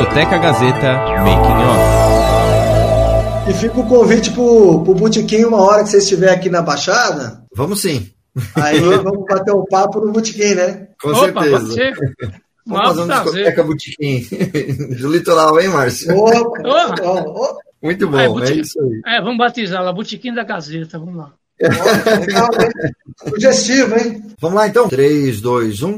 Discoteca Gazeta Making Off. E fica o convite pro, pro Botequim uma hora que você estiver aqui na Baixada. Vamos sim. Aí vamos bater um papo no Botequim, né? Com Opa, certeza. Vamos fazer um prazer. discoteca botiquim do litoral, hein, Márcio? Opa, Oh. Muito bom, Ah, é é, isso aí. É, vamos batizar lá, Botequim da Gazeta, vamos lá. Sugestivo, hein? Vamos lá então? um. 3, 2, 1.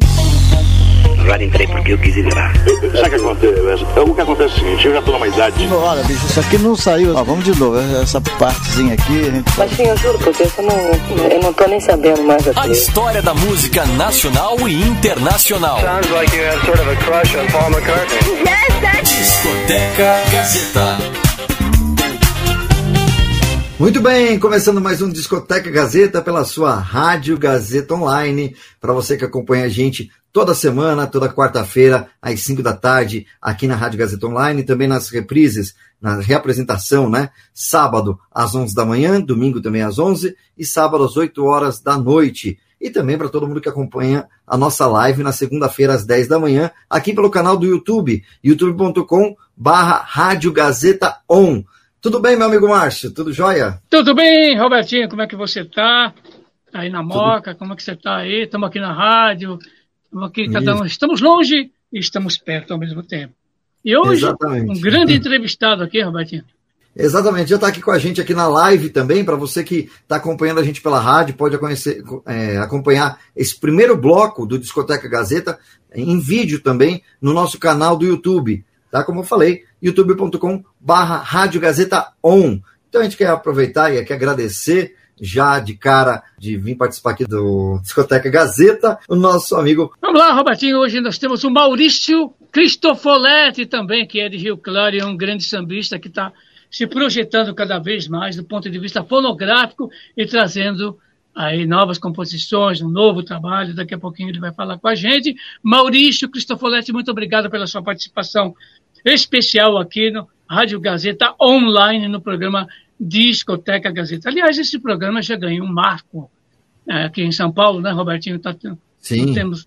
Agora entrei porque eu quis entrar. Sabe o que acontece? O que acontece é o seguinte, eu já tô numa idade. Olha, bicho, isso aqui não saiu. Ó, vamos de novo. Essa partezinha aqui, a gente Mas sim, eu juro por Deus, eu não, eu não tô nem sabendo mais A aqui. história da música nacional e internacional. Sounds like you have sort of a crush on Paul McCartney. Discoteca Gazeta. Muito bem, começando mais um Discoteca Gazeta pela sua Rádio Gazeta Online. Para você que acompanha a gente toda semana, toda quarta-feira, às 5 da tarde, aqui na Rádio Gazeta Online, também nas reprises, na reapresentação, né? Sábado às 11 da manhã, domingo também às 11 e sábado às 8 horas da noite. E também para todo mundo que acompanha a nossa live na segunda-feira às 10 da manhã, aqui pelo canal do YouTube, youtube.com barra Rádio Gazeta On. Tudo bem, meu amigo Márcio? Tudo jóia? Tudo bem, Robertinho? Como é que você tá? Aí na Moca, como é que você tá aí? Estamos aqui na rádio, estamos aqui, cada um, estamos longe e estamos perto ao mesmo tempo. E hoje, Exatamente. um grande entrevistado aqui, Robertinho. Exatamente, já está aqui com a gente aqui na live também, para você que está acompanhando a gente pela rádio, pode conhecer- é, acompanhar esse primeiro bloco do Discoteca Gazeta em vídeo também no nosso canal do YouTube, tá? Como eu falei, youtube.com barra Rádio Gazeta On. Então a gente quer aproveitar e quer agradecer já de cara de vir participar aqui do Discoteca Gazeta, o nosso amigo Vamos lá, Robertinho. Hoje nós temos o Maurício Cristofoletti também, que é de Rio Claro e é um grande sambista que está se projetando cada vez mais do ponto de vista fonográfico e trazendo aí novas composições, um novo trabalho. Daqui a pouquinho ele vai falar com a gente. Maurício Cristofoletti, muito obrigado pela sua participação especial aqui no Rádio Gazeta Online, no programa Discoteca Gazeta. Aliás, esse programa já ganhou um marco eh, aqui em São Paulo, né, Robertinho? Tá, Sim. temos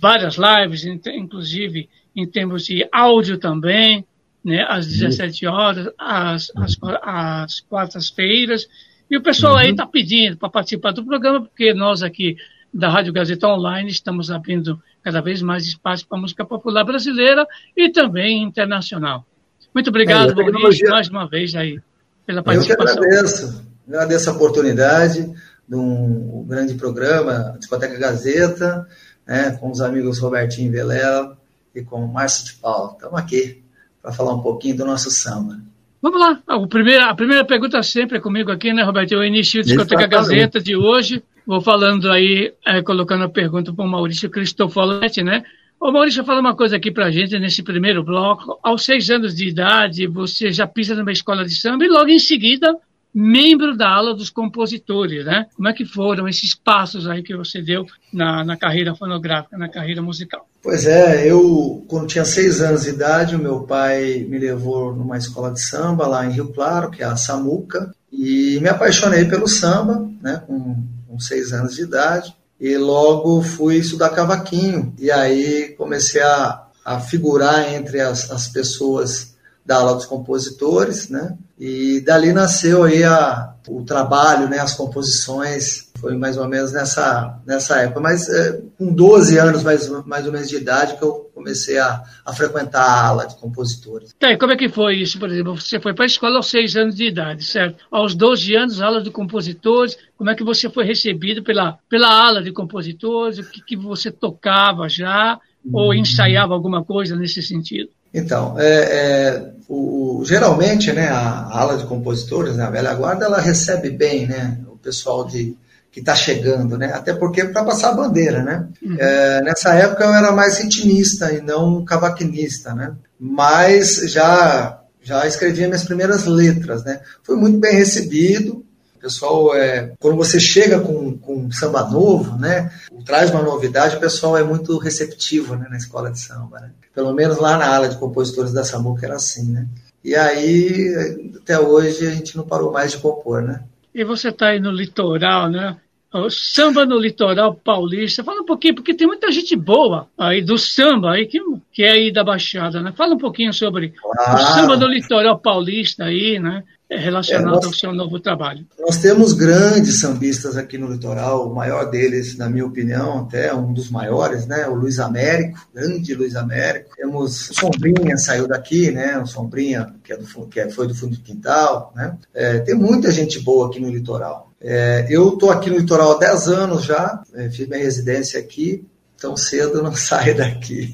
várias lives, in- inclusive em termos de áudio também, né, às 17 horas, às, às, às quartas-feiras. E o pessoal aí está pedindo para participar do programa, porque nós aqui da Rádio Gazeta Online estamos abrindo cada vez mais espaço para a música popular brasileira e também internacional. Muito obrigado, É, a Maurício, tecnologia- mais uma vez aí pela Eu que participação. agradeço. Agradeço a oportunidade de um grande programa, Discoteca Gazeta, né, com os amigos Robertinho Velela e com o Márcio de Paula. Estamos aqui para falar um pouquinho do nosso samba. Vamos lá. O primeiro- a primeira pergunta sempre é comigo aqui, né, Roberto? Eu inicio a discoteca Exatamente. Gazeta de hoje. Vou falando aí, eh, colocando a pergunta para o Maurício Cristofoletti, né? Ô Maurício, fala uma coisa aqui pra gente nesse primeiro bloco. Aos seis anos de idade, você já pisa numa escola de samba e logo em seguida, membro da ala dos compositores, né? Como é que foram esses passos aí que você deu na, na carreira fonográfica, na carreira musical? Pois é, eu, quando tinha seis anos de idade, o meu pai me levou numa escola de samba lá em Rio Claro, que é a Samuca, e me apaixonei pelo samba, né, com, com seis anos de idade, e logo fui estudar cavaquinho, e aí comecei a, a figurar entre as, as pessoas da aula dos compositores, né, e dali nasceu aí a, o trabalho, né, as composições, foi mais ou menos nessa, nessa época, mas é, com 12 anos mais, mais ou menos de idade que eu comecei a, a frequentar a ala de compositores. Tá, e como é que foi isso, por exemplo? Você foi para a escola aos seis anos de idade, certo? Aos 12 anos, aula de compositores, como é que você foi recebido pela, pela ala de compositores? O que, que você tocava já? Ou ensaiava alguma coisa nesse sentido? Então, é, é, o, geralmente, né, a ala de compositores, né, a velha guarda, ela recebe bem, né, o pessoal de que está chegando, né, até porque para passar a bandeira, né. É, nessa época eu era mais ritmista e não cavaquinista, né, mas já já escrevia minhas primeiras letras, né. Fui muito bem recebido. O pessoal, é, quando você chega com, com samba novo, né, traz uma novidade, o pessoal é muito receptivo né, na escola de samba. Né? Pelo menos lá na ala de compositores da Samuca era assim. Né? E aí, até hoje, a gente não parou mais de compor. Né? E você está aí no litoral, né? O samba no litoral paulista. Fala um pouquinho, porque tem muita gente boa aí do samba aí que, que é aí da Baixada, né? Fala um pouquinho sobre o samba no litoral paulista aí, né? Relacionado é, nós, ao seu novo trabalho. Nós temos grandes sambistas aqui no litoral, o maior deles, na minha opinião, até um dos maiores, né? O Luiz Américo, grande Luiz Américo. Temos o Sombrinha, saiu daqui, né? O Sombrinha, que, é do, que é, foi do fundo do quintal, né? É, tem muita gente boa aqui no litoral. É, eu estou aqui no litoral há 10 anos já, é, fiz minha residência aqui, tão cedo não saio daqui.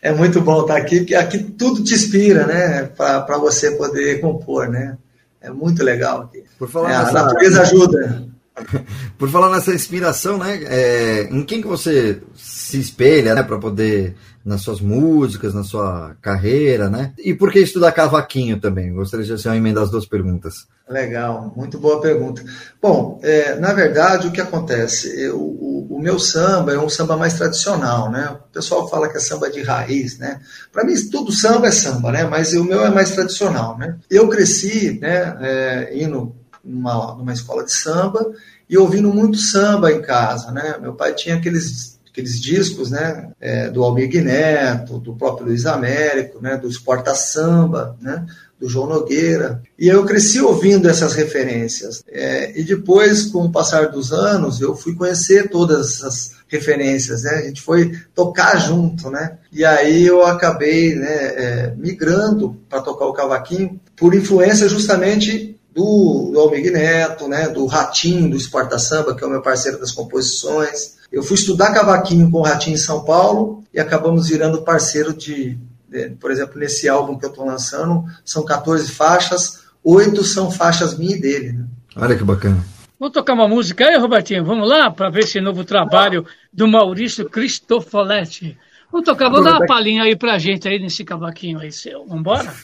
é muito bom estar aqui, porque aqui tudo te inspira, né? Para você poder compor, né? É muito legal aqui. Por falar é, nessa... A natureza ajuda. Por falar nessa inspiração, né? É, em quem que você se espelha, né? Para poder nas suas músicas, na sua carreira, né? E por que estudar cavaquinho também? Gostaria de assim, emendar as duas perguntas. Legal, muito boa pergunta. Bom, é, na verdade, o que acontece? Eu, o, o, meu samba é um samba mais tradicional, né? O pessoal fala que é samba de raiz, né? Para mim, tudo samba é samba, né? Mas o meu é mais tradicional, né? Eu cresci, né, é, indo numa, numa escola de samba e ouvindo muito samba em casa, né? Meu pai tinha aqueles aqueles discos, né, é, do Almir Neto, do próprio Luiz Américo, né, do Esporta Samba, né, do João Nogueira. E eu cresci ouvindo essas referências. É, e depois, com o passar dos anos, eu fui conhecer todas essas referências, né? A gente foi tocar junto, né? E aí eu acabei né, é, migrando para tocar o cavaquinho por influência justamente do, do Almir Neto, né? Do Ratinho, do Esporta Samba, que é o meu parceiro das composições. Eu fui estudar cavaquinho com o Ratinho em São Paulo e acabamos virando parceiro de, de por exemplo, nesse álbum que eu estou lançando, são 14 faixas, oito são faixas minha e dele. Né? Olha que bacana. Vamos tocar uma música aí, Robertinho? Vamos lá para ver esse novo trabalho do Maurício Cristofoletti. Vamos tocar, vamos dar uma palhinha aí pra gente aí nesse cavaquinho aí seu. Vamos embora?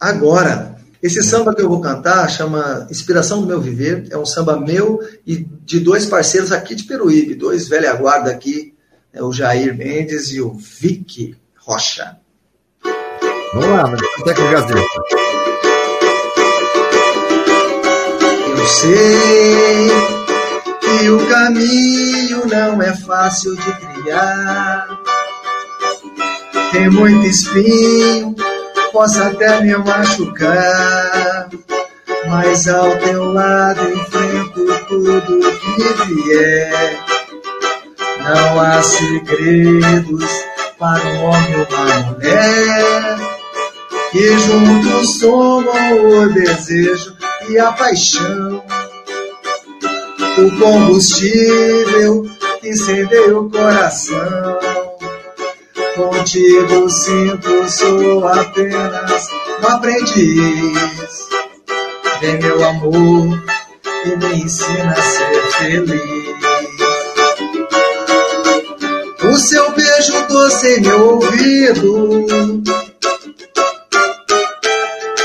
Agora. Esse samba que eu vou cantar chama Inspiração do Meu Viver. É um samba meu e de dois parceiros aqui de Peruíbe, dois velha guarda aqui, né, o Jair Mendes e o Vicky Rocha. Vamos lá, até com o Eu sei que o caminho não é fácil de trilhar. Tem muito espinho possa até me machucar, mas ao teu lado enfrento tudo que vier. Não há segredos para um homem ou uma mulher, que juntos somam o desejo e a paixão. O combustível que incendeia o coração Contigo sinto, sou apenas um aprendiz. Vem meu amor e me ensina a ser feliz. O seu beijo doce em meu ouvido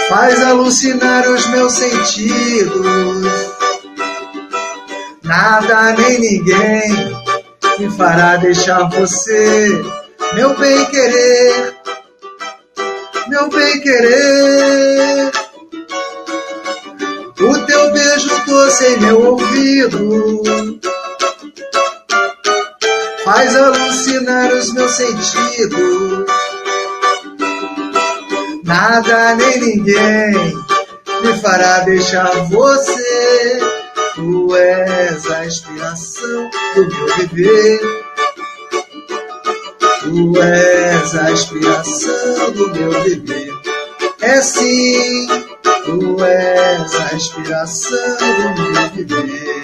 faz alucinar os meus sentidos. Nada nem ninguém me fará deixar você meu bem querer, meu bem querer. O teu beijo doce em meu ouvido faz alucinar os meus sentidos. Nada nem ninguém me fará deixar você. Tu és a inspiração do meu viver. Tu és a inspiração do meu viver. É sim, tu és a inspiração do meu viver.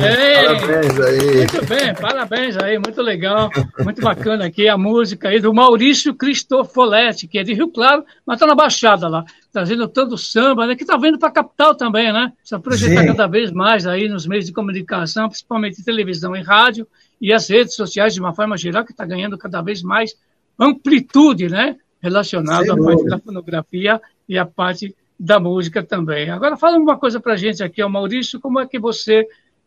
É, parabéns aí. Muito bem, parabéns aí, muito legal, muito bacana aqui a música aí do Maurício Cristofoletti, que é de Rio Claro, mas está na Baixada lá trazendo tanto samba, né, que está vindo para a capital também, né? Precisa projetar Sim. cada vez mais aí nos meios de comunicação, principalmente televisão e rádio, e as redes sociais de uma forma geral, que está ganhando cada vez mais amplitude, né? Relacionado à parte da fonografia e à parte da música também. Agora fala uma coisa para a gente aqui, Maurício, como é que você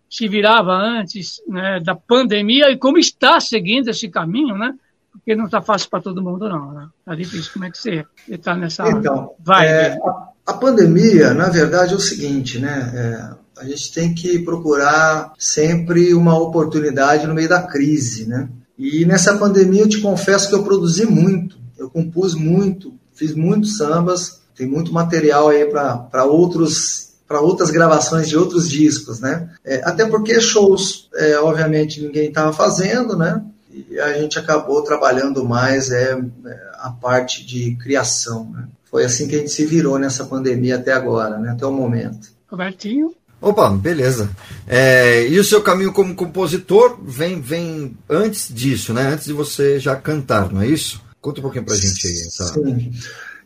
se virava antes né, da pandemia e como está seguindo esse caminho, né? Porque não está fácil para todo mundo, não. Né? Tá difícil. Como é que você está nessa Então, vibe? é, a, a pandemia, na verdade, é o seguinte, né? É, a gente tem que procurar sempre uma oportunidade no meio da crise, né? E nessa pandemia eu te confesso que eu produzi muito, eu compus muito, fiz muitos sambas, tem muito material aí para outros para outras gravações de outros discos, né? É, até porque shows, é, obviamente, ninguém estava fazendo, né? E a gente acabou trabalhando mais é, a parte de criação, né? Foi assim que a gente se virou nessa pandemia até agora, né? Até o momento. Robertinho? Opa, beleza. É, e o seu caminho como compositor vem, vem antes disso, né? Antes de você já cantar, não é isso? Conta um pouquinho pra gente aí. Essa... Sim.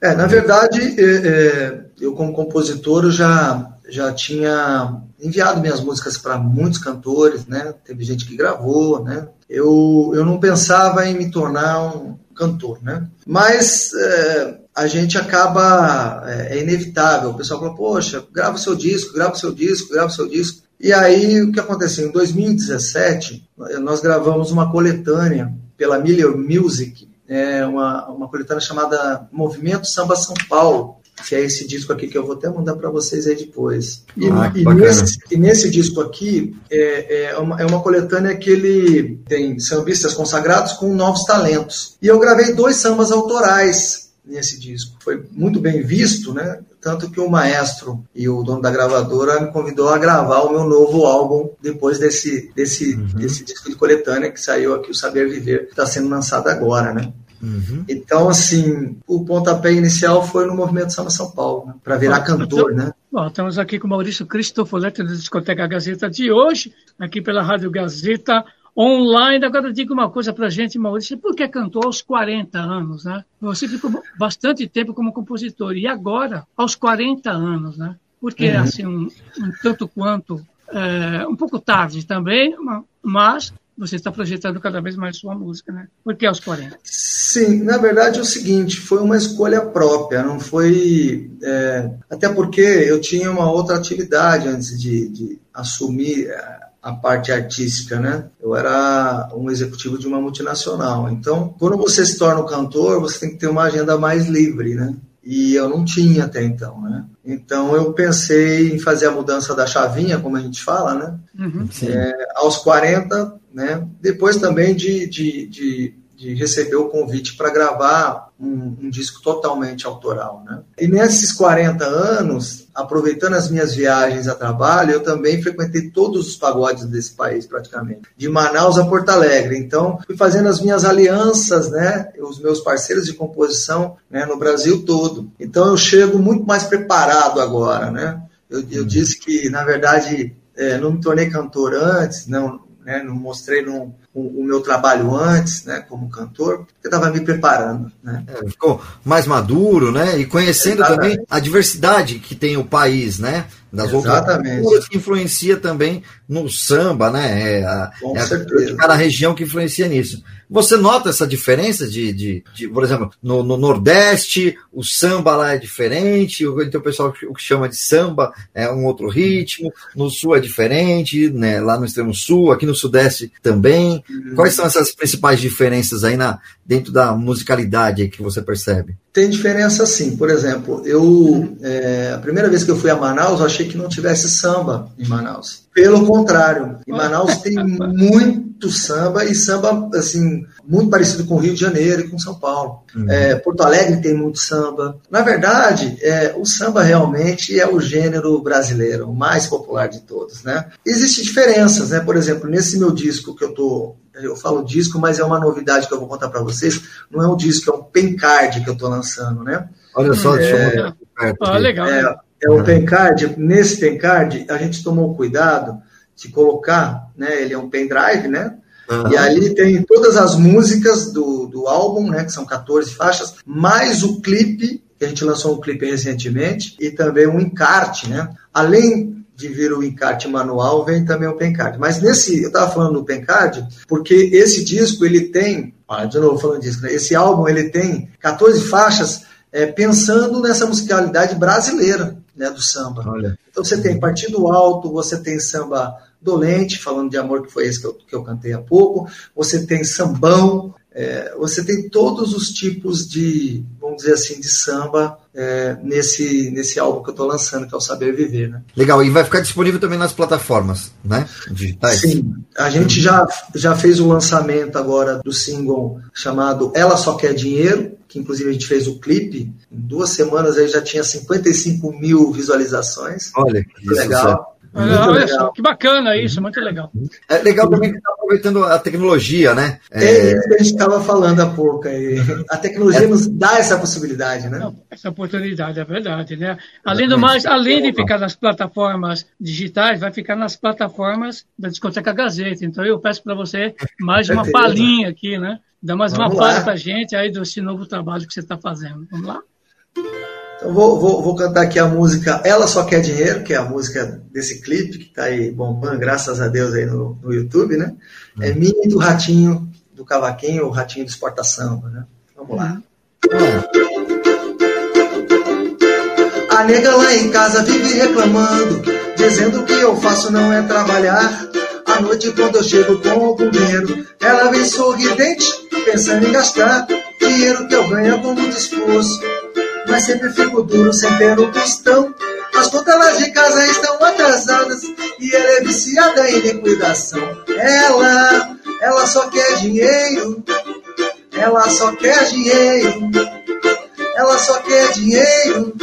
É, na verdade, é, é, eu como compositor eu já, já tinha enviado minhas músicas para muitos cantores, né? Teve gente que gravou, né? Eu, eu não pensava em me tornar um cantor, né? Mas é, a gente acaba, é, é, inevitável. O pessoal fala, poxa, grava o seu disco, grava o seu disco, grava o seu disco. E aí, o que aconteceu? Em 2017, nós gravamos uma coletânea pela Miller Music, é uma, uma coletânea chamada Movimento Samba São Paulo, que é esse disco aqui que eu vou até mandar para vocês aí depois. E, ah, e, nesse, e, nesse, disco aqui é, é, uma, é uma coletânea que ele tem sambistas consagrados com novos talentos. E eu gravei dois sambas autorais nesse disco. Foi muito bem visto, né? Tanto que o maestro e o dono da gravadora me convidou a gravar o meu novo álbum depois desse, desse, uhum. desse disco de coletânea que saiu aqui, o Saber Viver, que está sendo lançado agora, né? Uhum. Então, assim, o pontapé inicial foi no Movimento Samba São Paulo, né? para virar cantor, né? Bom, estamos aqui com o Maurício Cristofoletti da Discoteca Gazeta de hoje, aqui pela Rádio Gazeta online. Agora diga uma coisa para a gente, Maurício, por que cantou aos 40 anos, né? Você ficou bastante tempo como compositor, e agora, aos 40 anos, né? Porque, uhum. assim, um, um, tanto quanto, é, um pouco tarde também, mas você está projetando cada vez mais sua música, né? Por que aos 40? Sim, na verdade é o seguinte, foi uma escolha própria, não foi... É, até porque eu tinha uma outra atividade antes de, de assumir é, a parte artística, né? Eu era um executivo de uma multinacional. Então, quando você se torna um cantor, você tem que ter uma agenda mais livre, né? E eu não tinha até então, né? Então eu pensei em fazer a mudança da chavinha, como a gente fala, né? Uhum. É, aos 40, né? Depois também de, de, de de receber o convite para gravar um, um, disco totalmente autoral. Né? E nesses 40 anos, aproveitando as minhas viagens a trabalho, eu também frequentei todos os pagodes desse país, praticamente, de Manaus a Porto Alegre. Então, fui fazendo as minhas alianças, né, os meus parceiros de composição né, no Brasil todo. Então, eu chego muito mais preparado agora. Né? Eu, eu disse que, na verdade, é, não me tornei cantor antes, não, né, não mostrei no, o, o, meu trabalho antes, né, como cantor, porque estava me preparando. Né. É, ficou mais maduro, né, e conhecendo Exatamente. também a diversidade que tem o país, né, das Exatamente. outras que influencia também no samba, né, é a, Com é certeza. cada região que influencia nisso. Você nota essa diferença de, de, de por exemplo, no, no, Nordeste, o samba lá é diferente, então o pessoal o que chama de samba é um outro ritmo, no Sul é diferente, né, lá no extremo Sul, aqui no Sudeste também. Uhum. Quais são essas principais diferenças aí na, dentro da musicalidade que você percebe? Tem diferença sim. Por exemplo, eu é, a primeira vez que eu fui a Manaus, eu achei que não tivesse samba em Manaus. Pelo contrário, em Manaus tem muito samba e samba assim muito parecido com o Rio de Janeiro e com São Paulo. Uhum. É, Porto Alegre tem muito samba. Na verdade, é, o samba realmente é o gênero brasileiro, o mais popular de todos, né? Existem diferenças, né? Por exemplo, nesse meu disco que eu tô eu falo disco, mas é uma novidade que eu vou contar para vocês. Não é um disco, é um pencard que eu estou lançando, né? Olha só, deixa eu é, ah, legal. É, é o pencard. Nesse pencard, a gente tomou cuidado de colocar, né? Ele é um pendrive, né? Uhum. E ali tem todas as músicas do, do álbum, né? Que são 14 faixas, mais o clipe, que a gente lançou um clipe recentemente, e também um encarte, né? Além de vir o encarte manual, vem também o pencard. Mas nesse, eu estava falando do pencard, porque esse disco, ele tem, olha, de novo falando disso, né? esse álbum, ele tem 14 faixas é, pensando nessa musicalidade brasileira né, do samba. Olha. Então você tem Partido Alto, você tem samba dolente, falando de amor, que foi esse que eu, que eu cantei há pouco, você tem sambão, é, você tem todos os tipos de, vamos dizer assim, de samba é, nesse, nesse álbum que eu estou lançando, que é o Saber Viver. Né? Legal, e vai ficar disponível também nas plataformas, né? Digitais. Sim, a gente já, já fez o lançamento agora do single chamado Ela Só Quer Dinheiro, que inclusive a gente fez o clipe, em duas semanas aí já tinha 55 mil visualizações. Olha, que legal. Olha, só, que bacana isso, muito legal. É legal também que está aproveitando a tecnologia, né? É, é isso que a gente estava falando há pouco. Aí. A tecnologia é. nos dá essa possibilidade, né? Não, essa oportunidade, é verdade, né? Além do mais, além de ficar nas plataformas digitais, vai ficar nas plataformas da Discoteca Gazeta. Então eu peço para você mais uma palhinha aqui, né? Dá mais Vamos uma palha para a gente aí desse novo trabalho que você está fazendo. Vamos lá? Então vou, vou, vou, cantar aqui a música Ela Só Quer Dinheiro, que é a música desse clipe que está aí bombando, graças a Deus, aí no, no YouTube, né? Hum. É minha do Ratinho do Cavaquinho, o Ratinho do Exportação, né? Vamos lá. A nega lá em casa vive reclamando, dizendo que eu faço não é trabalhar. À noite, quando eu chego com algum dinheiro, ela vem sorridente, pensando em gastar. Dinheiro que eu ganho com muito esforço mas sempre fico duro sem ter um tostão. As contas de casa estão atrasadas e ela é viciada em liquidação. Ela, ela só quer dinheiro, ela só quer dinheiro, ela só quer dinheiro,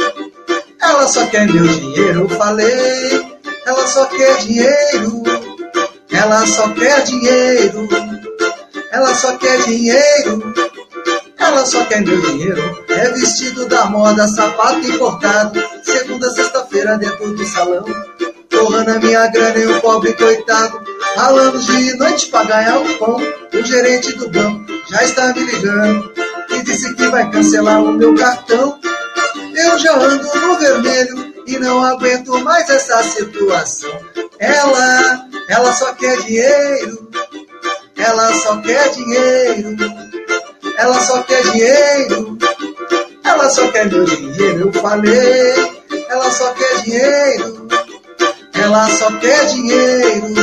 ela só quer meu dinheiro. Falei, ela só quer dinheiro, ela só quer dinheiro, ela só quer dinheiro. Ela só quer meu dinheiro. É vestido da moda, sapato importado. Segunda, sexta-feira dentro do salão. Torrando a minha grana e o pobre coitado. Ralando de noite pra ganhar o pão. O gerente do banco já está me ligando. E disse que vai cancelar o meu cartão. Eu já ando no vermelho e não aguento mais essa situação. Ela, ela só quer dinheiro. Ela só quer dinheiro ela só quer dinheiro, ela só quer meu dinheiro, eu falei, ela só quer dinheiro, ela só quer dinheiro,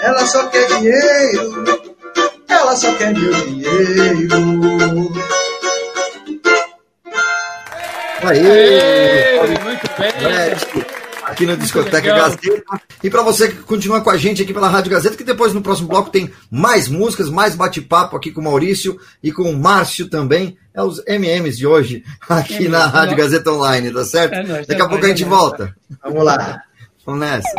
ela só quer dinheiro, ela só quer meu dinheiro. Aê! Muito bem! aqui no Discoteca Gazeta. E para você que continua com a gente aqui pela Rádio Gazeta, que depois no próximo bloco tem mais músicas, mais bate-papo aqui com o Maurício e com o Márcio também. É os MMs de hoje aqui na Rádio Gazeta Online, tá certo? É nóis, Daqui a pouco a gente volta. Vamos lá. Vamos nessa.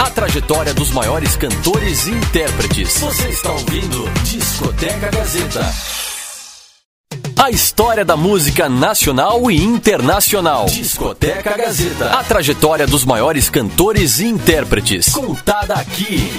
A trajetória dos maiores cantores e intérpretes. Você está ouvindo Discoteca Gazeta. A história da música nacional e internacional. Discoteca Gazeta. A trajetória dos maiores cantores e intérpretes. Contada aqui.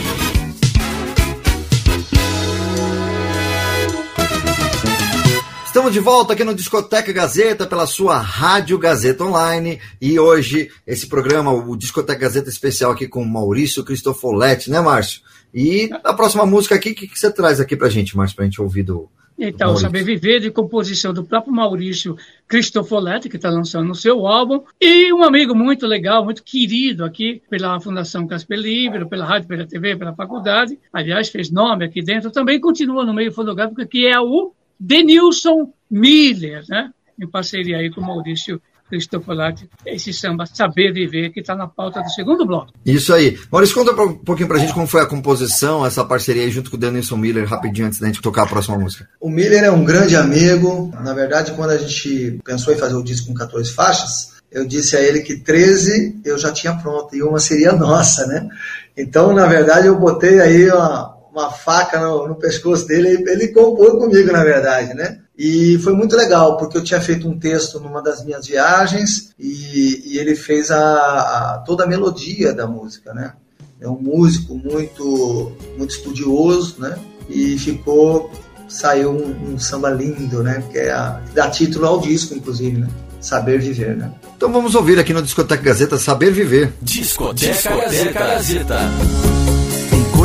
Estamos de volta aqui no Discoteca Gazeta pela sua Rádio Gazeta Online e hoje esse programa, o Discoteca Gazeta especial aqui com Maurício Cristofoletti, né, Márcio? E a próxima música aqui, o que, que você traz aqui pra gente, Márcio, pra gente ouvir do, então, Maurício. Saber Viver, de composição do próprio Maurício Cristofoletti, que está lançando o seu álbum, e um amigo muito legal, muito querido aqui pela Fundação Casper Livre, pela rádio, pela TV, pela faculdade, aliás, fez nome aqui dentro, também continua no meio fotográfico, que é o Denilson Miller, né? em parceria aí com o Maurício Cristofolati, esse samba Saber Viver, que está na pauta do segundo bloco. Isso aí. Maurício, conta um pouquinho pra gente como foi a composição, essa parceria aí junto com o Denilson Miller, rapidinho, antes da gente tocar a próxima música. O Miller é um grande amigo. Na verdade, quando a gente pensou em fazer o disco com 14 faixas, eu disse a ele que 13 eu já tinha pronto e uma seria nossa, né? Então, na verdade, eu botei aí uma, uma faca no, no pescoço dele, ele compôs comigo, na verdade, né? E foi muito legal, porque eu tinha feito um texto numa das minhas viagens e, e ele fez a, a, toda a melodia da música, né? É um músico muito, muito estudioso, né? E ficou, saiu um, um samba lindo, né? Que é a, dá título ao disco, inclusive, né? Saber Viver, né? Então vamos ouvir aqui no Discoteca Gazeta Saber Viver. Discoteca, Discoteca Gazeta. Tem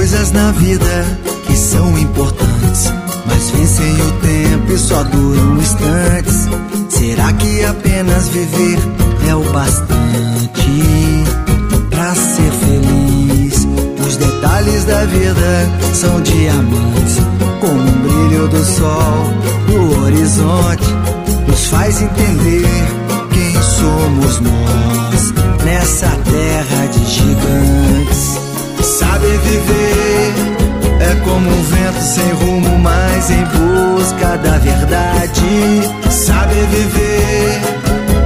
coisas na vida que são importantes mas vencem o tempo e só duram instantes. Será que apenas viver é o bastante pra ser feliz? Os detalhes da vida são diamantes, como um brilho do sol no horizonte, nos faz entender quem somos nós nessa terra de gigantes. Saber viver. É como um vento sem rumo, mas em busca da verdade. Saber viver.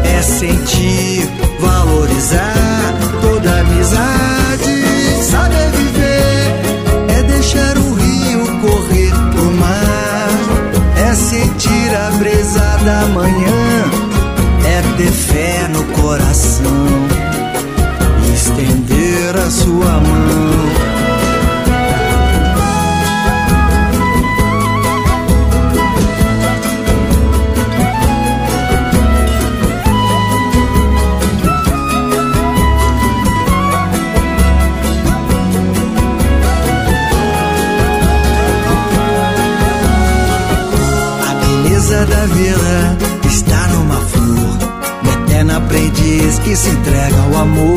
É sentir, valorizar toda amizade. Saber viver. É deixar o rio correr pro mar, é sentir a brisa da manhã, é ter fé no coração, a sua mão. Da vida está numa flor, no eterno aprendiz que se entrega ao amor.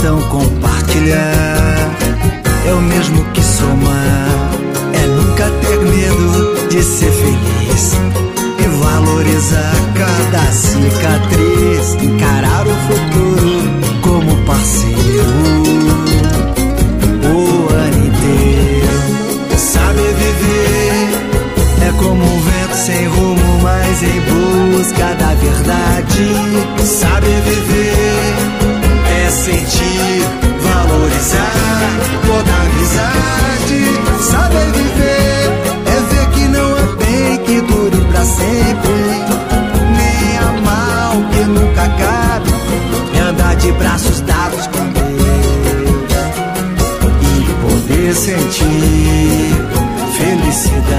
Então compartilhar é o mesmo que somar. É nunca ter medo de ser feliz e valorizar cada cicatriz. Encarar o futuro como parceiro o ano inteiro. Saber viver é como um vento sem rumo, mas em busca da verdade. Saber viver sentir, valorizar toda amizade. Saber viver é ver que não há bem que dure pra sempre, nem há mal que nunca acabe. É andar de braços dados com Deus e poder sentir felicidade.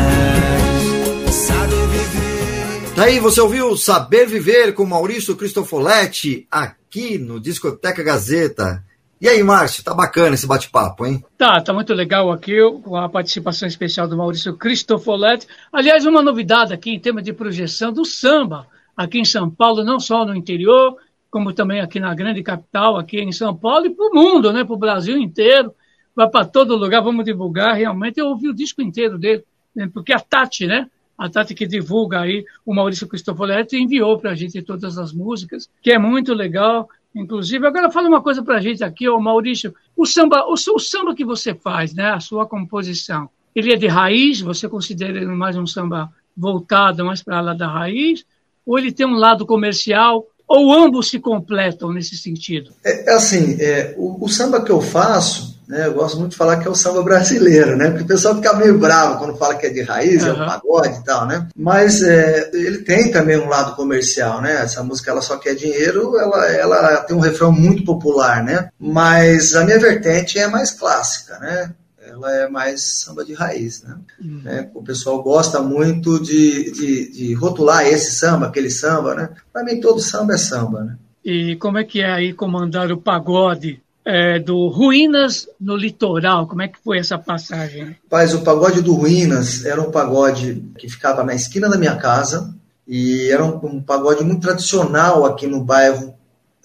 Saber viver. Tá aí, você ouviu Saber Viver com Maurício Cristofoletti aqui no Discoteca Gazeta. E aí, Márcio, tá bacana esse bate-papo, hein? Tá, tá muito legal aqui com a participação especial do Maurício Cristofoletti. Aliás, uma novidade aqui em termos de projeção do samba, aqui em São Paulo, não só no interior, como também aqui na grande capital, aqui em São Paulo, e para o mundo, né, para o Brasil inteiro. Vai para todo lugar, vamos divulgar. Realmente, eu ouvi o disco inteiro dele, né, porque a Tati, né? A Tati que divulga aí, o Maurício Cristofoletti enviou para a gente todas as músicas, que é muito legal. Inclusive, agora fala uma coisa para a gente aqui, ô Maurício. O samba, o, o samba que você faz, né? A sua composição, ele é de raiz? Você considera ele mais um samba voltado mais para lá da raiz? Ou ele tem um lado comercial? Ou ambos se completam nesse sentido? É, é assim, é, o, o, samba que eu faço, né, eu gosto muito de falar que é o samba brasileiro, né? Porque o pessoal fica meio bravo quando fala que é de raiz, uhum. é o pagode e tal, né? Mas é, ele tem também um lado comercial, né? Essa música ela só quer dinheiro, ela, ela tem um refrão muito popular, né? Mas a minha vertente é mais clássica, né? ela é mais samba de raiz, né? Uhum. É, o pessoal gosta muito de, de, de, rotular esse samba, aquele samba, né? Para mim todo samba é samba, né? E como é que é aí comandar o pagode é, do Ruínas no Litoral? Como é que foi essa passagem? Paz, o pagode do Ruínas era um pagode que ficava na esquina da minha casa e era um, um pagode muito tradicional aqui no bairro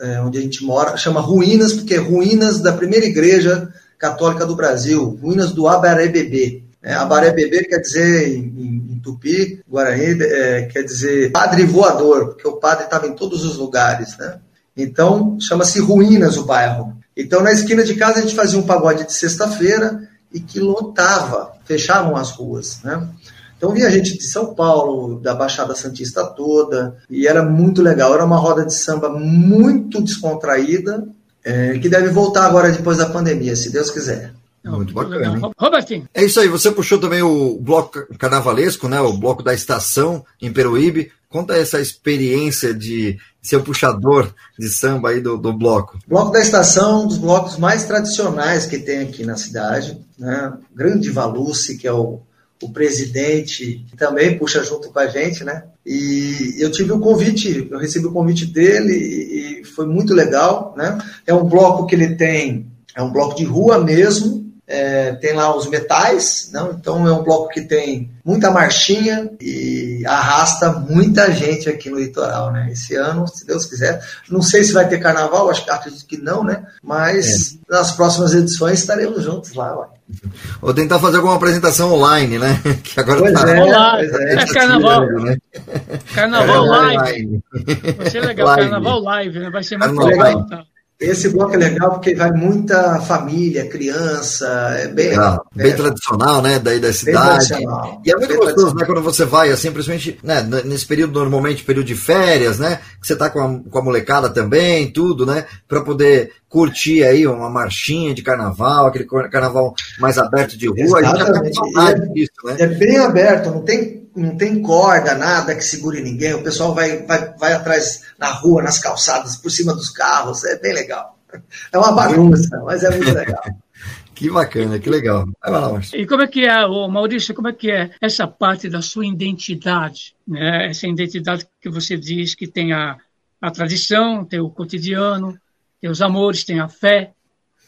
é, onde a gente mora, chama Ruínas, porque é ruínas da primeira igreja Católica do Brasil, ruínas do Abarebebê. É, Abarebebê quer dizer, em, em Tupi, Guarani, é, quer dizer padre voador, porque o padre estava em todos os lugares, né? Então, chama-se Ruínas o bairro. Então, na esquina de casa, a gente fazia um pagode de sexta-feira e que lotava, fechavam as ruas, né? Então vinha gente de São Paulo, da Baixada Santista toda, e era muito legal. Era uma roda de samba muito descontraída, é, que deve voltar agora depois da pandemia, se Deus quiser. Muito bacana. Hein? Robertinho. É isso aí, você puxou também o bloco carnavalesco, né? O bloco da estação em Peruíbe. Conta essa experiência de ser o puxador de samba aí do, do bloco. Bloco da estação, um dos blocos mais tradicionais que tem aqui na cidade. Né? Grande Valucci, que é o, o presidente, que também puxa junto com a gente, né? E eu tive o convite, eu recebi o convite dele e foi muito legal, né? É um bloco que ele tem, é um bloco de rua mesmo, É, tem lá os metais, não? então é um bloco que tem muita marchinha e arrasta muita gente aqui no litoral, né? Esse ano, se Deus quiser, não sei se vai ter carnaval, acho que acredito que não, né? Mas é. nas próximas edições estaremos juntos lá, ué. Ou tentar fazer alguma apresentação online, né? Que agora pois tá... é, pois é. é carnaval. Né? Carnaval live. Vai ser legal, live. carnaval live, né? Vai ser muito legal. Então. Esse bloco é legal porque vai muita família, criança, é bem legal. Bem é. tradicional, né? Daí da cidade. E é muito bem gostoso, né? Quando você vai, assim, principalmente né, nesse período, normalmente, período de férias, né? Que você tá com a, com a molecada também, tudo, né? Para poder curtir aí uma marchinha de carnaval, aquele carnaval mais aberto de rua. Exatamente. A gente é, disso, né? é bem aberto, não tem não tem corda, nada que segure ninguém. O pessoal vai, vai, vai atrás na rua, nas calçadas, por cima dos carros. É bem legal. É uma bagunça, mas é muito legal. Que bacana, que legal. Vai lá, E como é que é, ô Maurício, como é que é essa parte da sua identidade? Né? Essa identidade que você diz que tem a, a tradição, tem o cotidiano, tem os amores, tem a fé,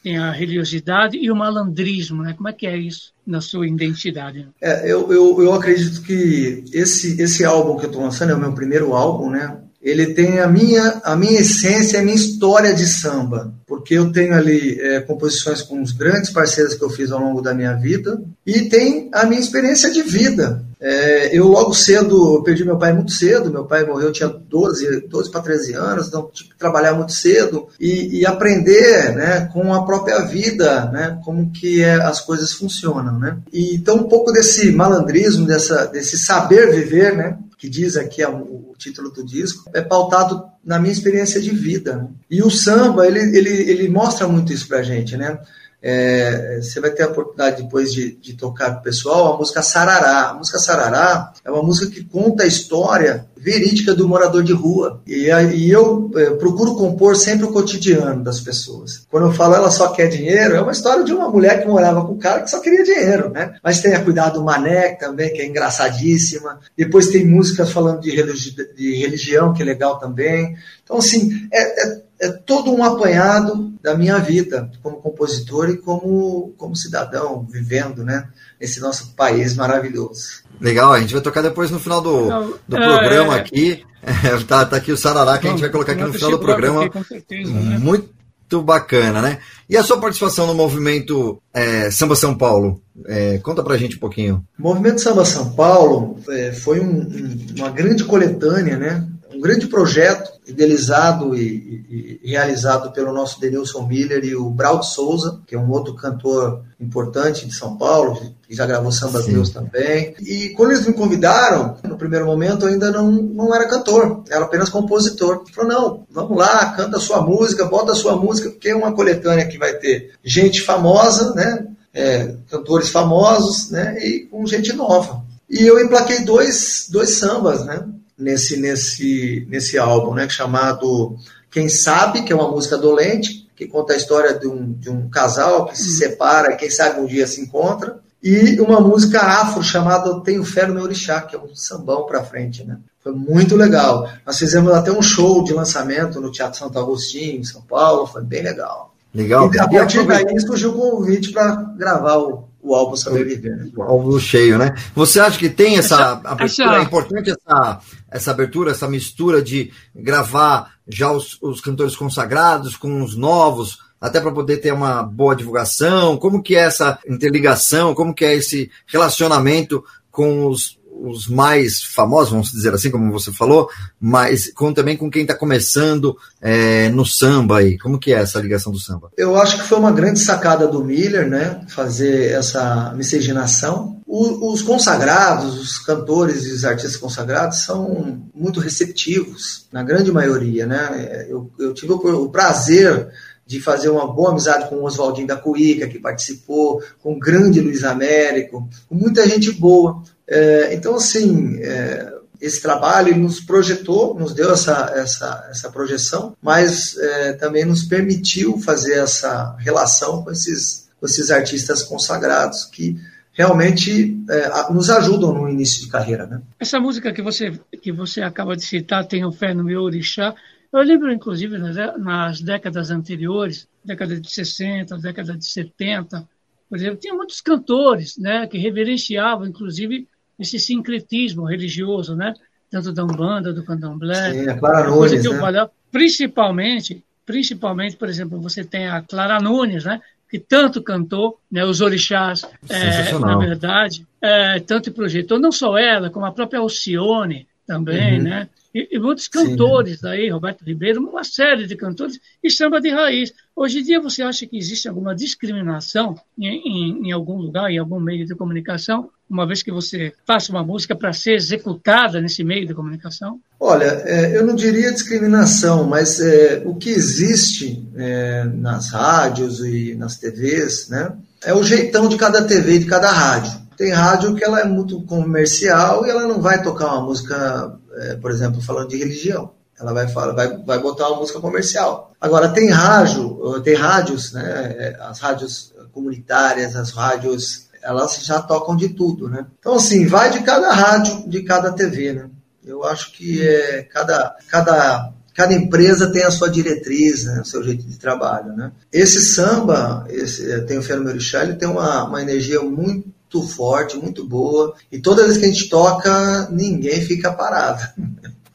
tem a religiosidade e o malandrismo, né? Como é que é isso na sua identidade? É, eu, eu, eu acredito que esse, esse álbum que eu estou lançando é o meu primeiro álbum, né? Ele tem a minha, a minha essência, a minha história de samba, porque eu tenho ali é, composições com os grandes parceiros que eu fiz ao longo da minha vida e tem a minha experiência de vida. É, eu logo cedo, eu perdi meu pai muito cedo, meu pai morreu, eu tinha 12, 12 para 13 anos, então tive que trabalhar muito cedo e, e, aprender né, com a própria vida, né, como que é, as coisas funcionam. Né? E, então um pouco desse malandrismo, dessa, desse saber viver, né, que diz aqui o título do disco, é pautado na minha experiência de vida. Né? E o samba, ele, ele, ele mostra muito isso pra gente, né? É, você vai ter a oportunidade depois de, de tocar com o pessoal a música Sarará. A música Sarará é uma música que conta a história verídica do morador de rua. E, e eu é, procuro compor sempre o cotidiano das pessoas. Quando eu falo ela só quer dinheiro, é uma história de uma mulher que morava com um cara que só queria dinheiro, né? Mas tem a Cuidado do Mané também, que é engraçadíssima. Depois tem músicas falando de, religi de religião, que é legal também. Então, assim, é, é é todo um apanhado da minha vida como compositor e como, como cidadão, vivendo né, nesse nosso país maravilhoso. Legal, a gente vai tocar depois no final do, do é, programa é, aqui. É, tá, tá aqui o Sarará que a gente vai colocar aqui no final do programa. Aqui, certeza, né? Muito bacana, né? E a sua participação no movimento é, Samba São Paulo? É, conta pra gente um pouquinho. O movimento Samba São Paulo é, foi um, um, uma grande coletânea, né? Um grande projeto idealizado e, e, e, realizado pelo nosso Denilson Miller e o Braulio Souza, que é um outro cantor importante de São Paulo, que já gravou Samba Deus também. E quando eles me convidaram, no primeiro momento eu ainda não, não era cantor, era apenas compositor. Ele falou, não, vamos lá, canta a sua música, bota a sua música, porque é uma coletânea que vai ter gente famosa, né? É, cantores famosos, né? E com gente nova. E eu emplaquei dois, dois sambas, né? Nesse, nesse, nesse álbum, né, chamado Quem Sabe, que é uma música dolente, que conta a história de um, de um casal que se uhum. separa, quem sabe um dia se encontra, e uma música afro chamada Tenho Fé no Meu Orixá, que é um sambão para frente, né? Foi muito legal. Nós fizemos até um show de lançamento no Teatro Santo Agostinho, em São Paulo, foi bem legal. Legal. E a partir daí surgiu o convite para gravar o, o álbum Saber Viver. Né? O álbum cheio, né? Você acha que tem essa abertura? É importante essa, essa abertura, essa mistura de gravar já os, os cantores consagrados com os novos, até para poder ter uma boa divulgação? Como que é essa interligação? Como que é esse relacionamento com os os mais famosos, vamos dizer assim, como você falou, mas com, também com quem está começando é, no samba aí. Como que é essa ligação do samba? Eu acho que foi uma grande sacada do Miller, né? Fazer essa miscigenação. O, os consagrados, os cantores e os artistas consagrados são muito receptivos, na grande maioria, né? Eu, eu tive o, prazer de fazer uma boa amizade com o Oswaldinho da Cuíca, que participou, com o grande Luiz Américo, com muita gente boa. É, então, assim, é, esse trabalho nos projetou, nos deu essa, essa, essa projeção, mas é, também nos permitiu fazer essa relação com esses, com esses artistas consagrados que realmente é, nos ajudam no início de carreira. Né? Essa música que você, que você acaba de citar, Tenho Fé no Meu Orixá, eu lembro, inclusive, nas, décadas anteriores, década de 60, década de 70, por exemplo, tinha muitos cantores né, que reverenciavam, inclusive, esse sincretismo religioso, né? tanto da Umbanda, do Candomblé. Sim, a Clara Nunes, né? Principalmente, principalmente, por exemplo, você tem a Clara Nunes, né? que tanto cantou, né, os orixás, é, na verdade, é, tanto projetou, não só ela, como a própria Alcione também, uhum. né? E, e, muitos cantores Sim. aí, Roberto Ribeiro, uma série de cantores, e samba de raiz. Hoje em dia, você acha que existe alguma discriminação em, em, em algum lugar, em algum meio de comunicação, uma vez que você faça uma música para ser executada nesse meio de comunicação? Olha, é, eu não diria discriminação, mas é, o que existe é, nas rádios e nas TVs, né, é o jeitão de cada TV e de cada rádio. Tem rádio que ela é muito comercial e ela não vai tocar uma música, é, por exemplo, falando de religião. Ela vai, falar, vai, vai botar uma música comercial. Agora, tem rádio, tem rádios, né, é, as rádios comunitárias, as rádios elas já tocam de tudo, né? Então, assim, vai de cada rádio, de cada TV, né? Eu acho que é, cada, cada, cada empresa tem a sua diretriz, né, o seu jeito de trabalho, né? Esse samba, esse, tem o Fernando Orixá, ele tem uma, uma energia muito forte, muito boa, e toda vez que a gente toca, ninguém fica parado.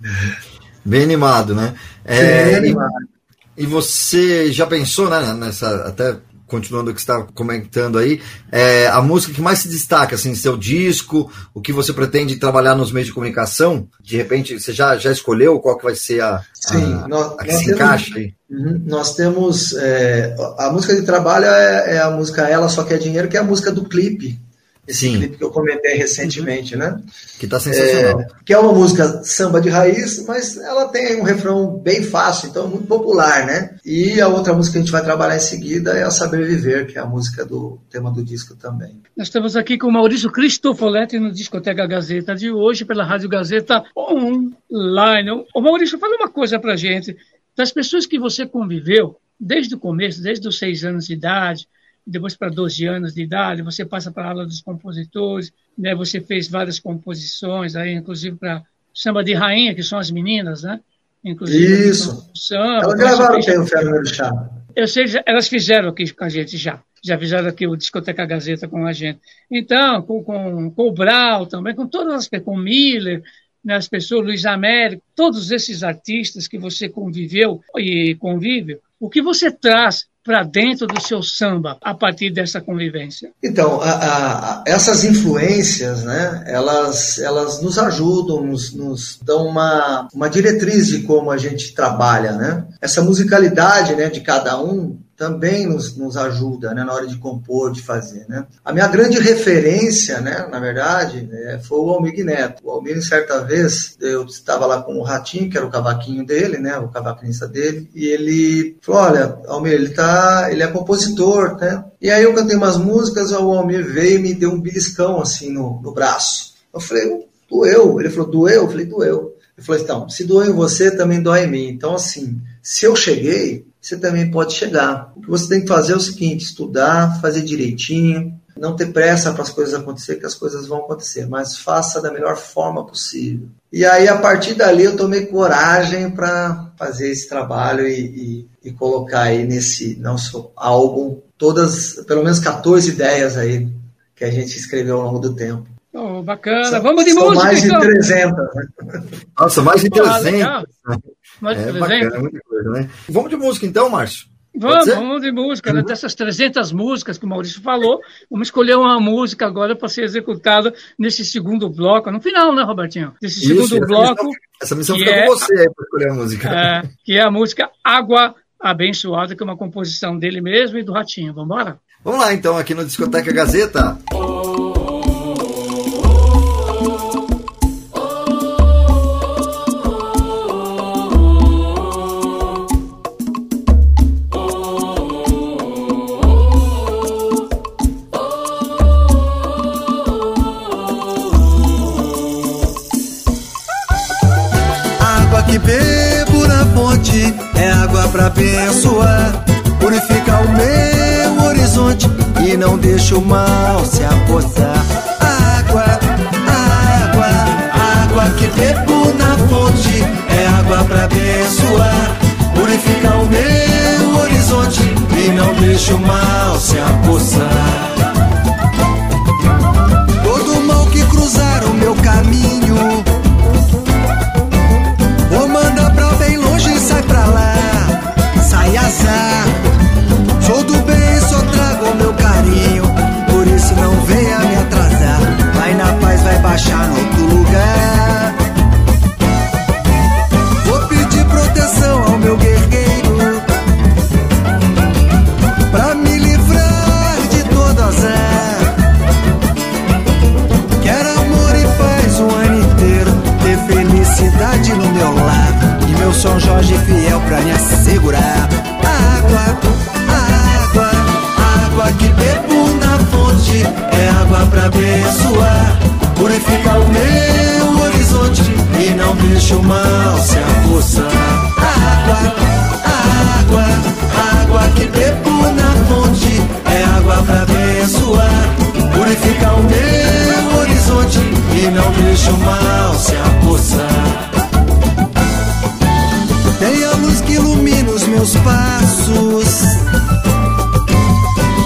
Bem animado, né? É, Bem animado. E, e você já pensou, né, nessa, até continuando o que você está comentando aí, é, a música que mais se destaca, assim, seu disco, o que você pretende trabalhar nos meios de comunicação? De repente, você já, já escolheu qual que vai ser a, Sim, a, nós, a que se temos, encaixa aí? Uhum, nós temos, é, a música de trabalho é, é, a música Ela Só Quer Dinheiro, que é a música do clipe, esse Sim. clipe que eu comentei recentemente, né? Que tá sensacional. É, que é uma música samba de raiz, mas ela tem um refrão bem fácil, então muito popular, né? E a outra música que a gente vai trabalhar em seguida é a Saber Viver, que é a música do tema do disco também. Nós estamos aqui com o Maurício Cristofoletti no Discoteca Gazeta de hoje, pela Rádio Gazeta Online. Ô Maurício, fala uma coisa pra gente. Das pessoas que você conviveu, desde o começo, desde os seis anos de idade, depois para 12 anos de idade, você passa para a aula dos compositores, né? você fez várias composições, aí, inclusive para samba de rainha, que são as meninas, né? Inclusive, Isso. Samba, elas gravaram tem o Fernando Chá. Eu sei, elas fizeram aqui com a gente já. Já fizeram aqui o Discoteca Gazeta com a gente. Então, com, com, com o Brau também, com todas as com o Miller, né, as pessoas, Luiz Américo, todos esses artistas que você conviveu e convive, o que você traz para dentro do seu samba a partir dessa convivência? Então, a, a, essas influências, né, elas, elas nos ajudam, nos, nos, dão uma, uma diretriz de como a gente trabalha, né? Essa musicalidade, né, de cada um também nos, nos ajuda né, na hora de compor, de fazer. Né? A minha grande referência, né, na verdade, é, foi o Almir Neto. O Almir, certa vez, eu estava lá com o Ratinho, que era o cavaquinho dele, né, o cavaquinista dele, e ele falou, olha, Almir, ele, tá, ele é compositor, né? E aí eu cantei umas músicas, o Almir veio e me deu um beliscão, assim, no, no braço. Eu falei, doeu? Ele falou, doeu? Eu falei, doeu. Ele falou, então, se doeu em você, também dói em mim. Então, assim, se eu cheguei, você também pode chegar. O que você tem que fazer é o seguinte: estudar, fazer direitinho, não ter pressa para as coisas acontecer, que as coisas vão acontecer, mas faça da melhor forma possível. E aí, a partir dali, eu tomei coragem para fazer esse trabalho e, e, e, colocar aí nesse nosso álbum todas, pelo menos 14 ideias aí que a gente escreveu ao longo do tempo. Oh, bacana, são, vamos de música. mais então. de 300. Nossa, mais de 300. Mais é 300. Bacana, muita coisa, né? Vamos de música então, Márcio? Vamos, vamos de música, né? Dessas 300 músicas que o Maurício falou, vamos escolher uma música agora para ser executada nesse segundo bloco, no final, né, Robertinho? Nesse Isso, segundo essa bloco. Missão, essa missão fica é, com você para escolher a música. É, que é a música Água Abençoada, que é uma composição dele mesmo e do Ratinho. Vamos embora? Vamos lá, então, aqui no Discoteca Gazeta. Abençoar, purificar o meu horizonte e não deixa o mal se apossar. Água, água, água que bebo na fonte, é água pra abençoar, purificar o meu horizonte e não deixa o mal se apossar. No outro lugar. Vou pedir proteção ao meu guerreiro. Pra me livrar de todo azar. Quero amor e paz o ano inteiro. Ter felicidade no meu lar. E meu São Jorge fiel pra me assegurar. Água, água, água que bebo na fonte. É água pra abençoar. Purificar o meu horizonte. E não deixa o mal se apossar. Água, água, água que bebo na fonte. É água pra abençoar. Purificar o meu horizonte. E não deixa o mal se apossar. Tem a luz que ilumina os meus passos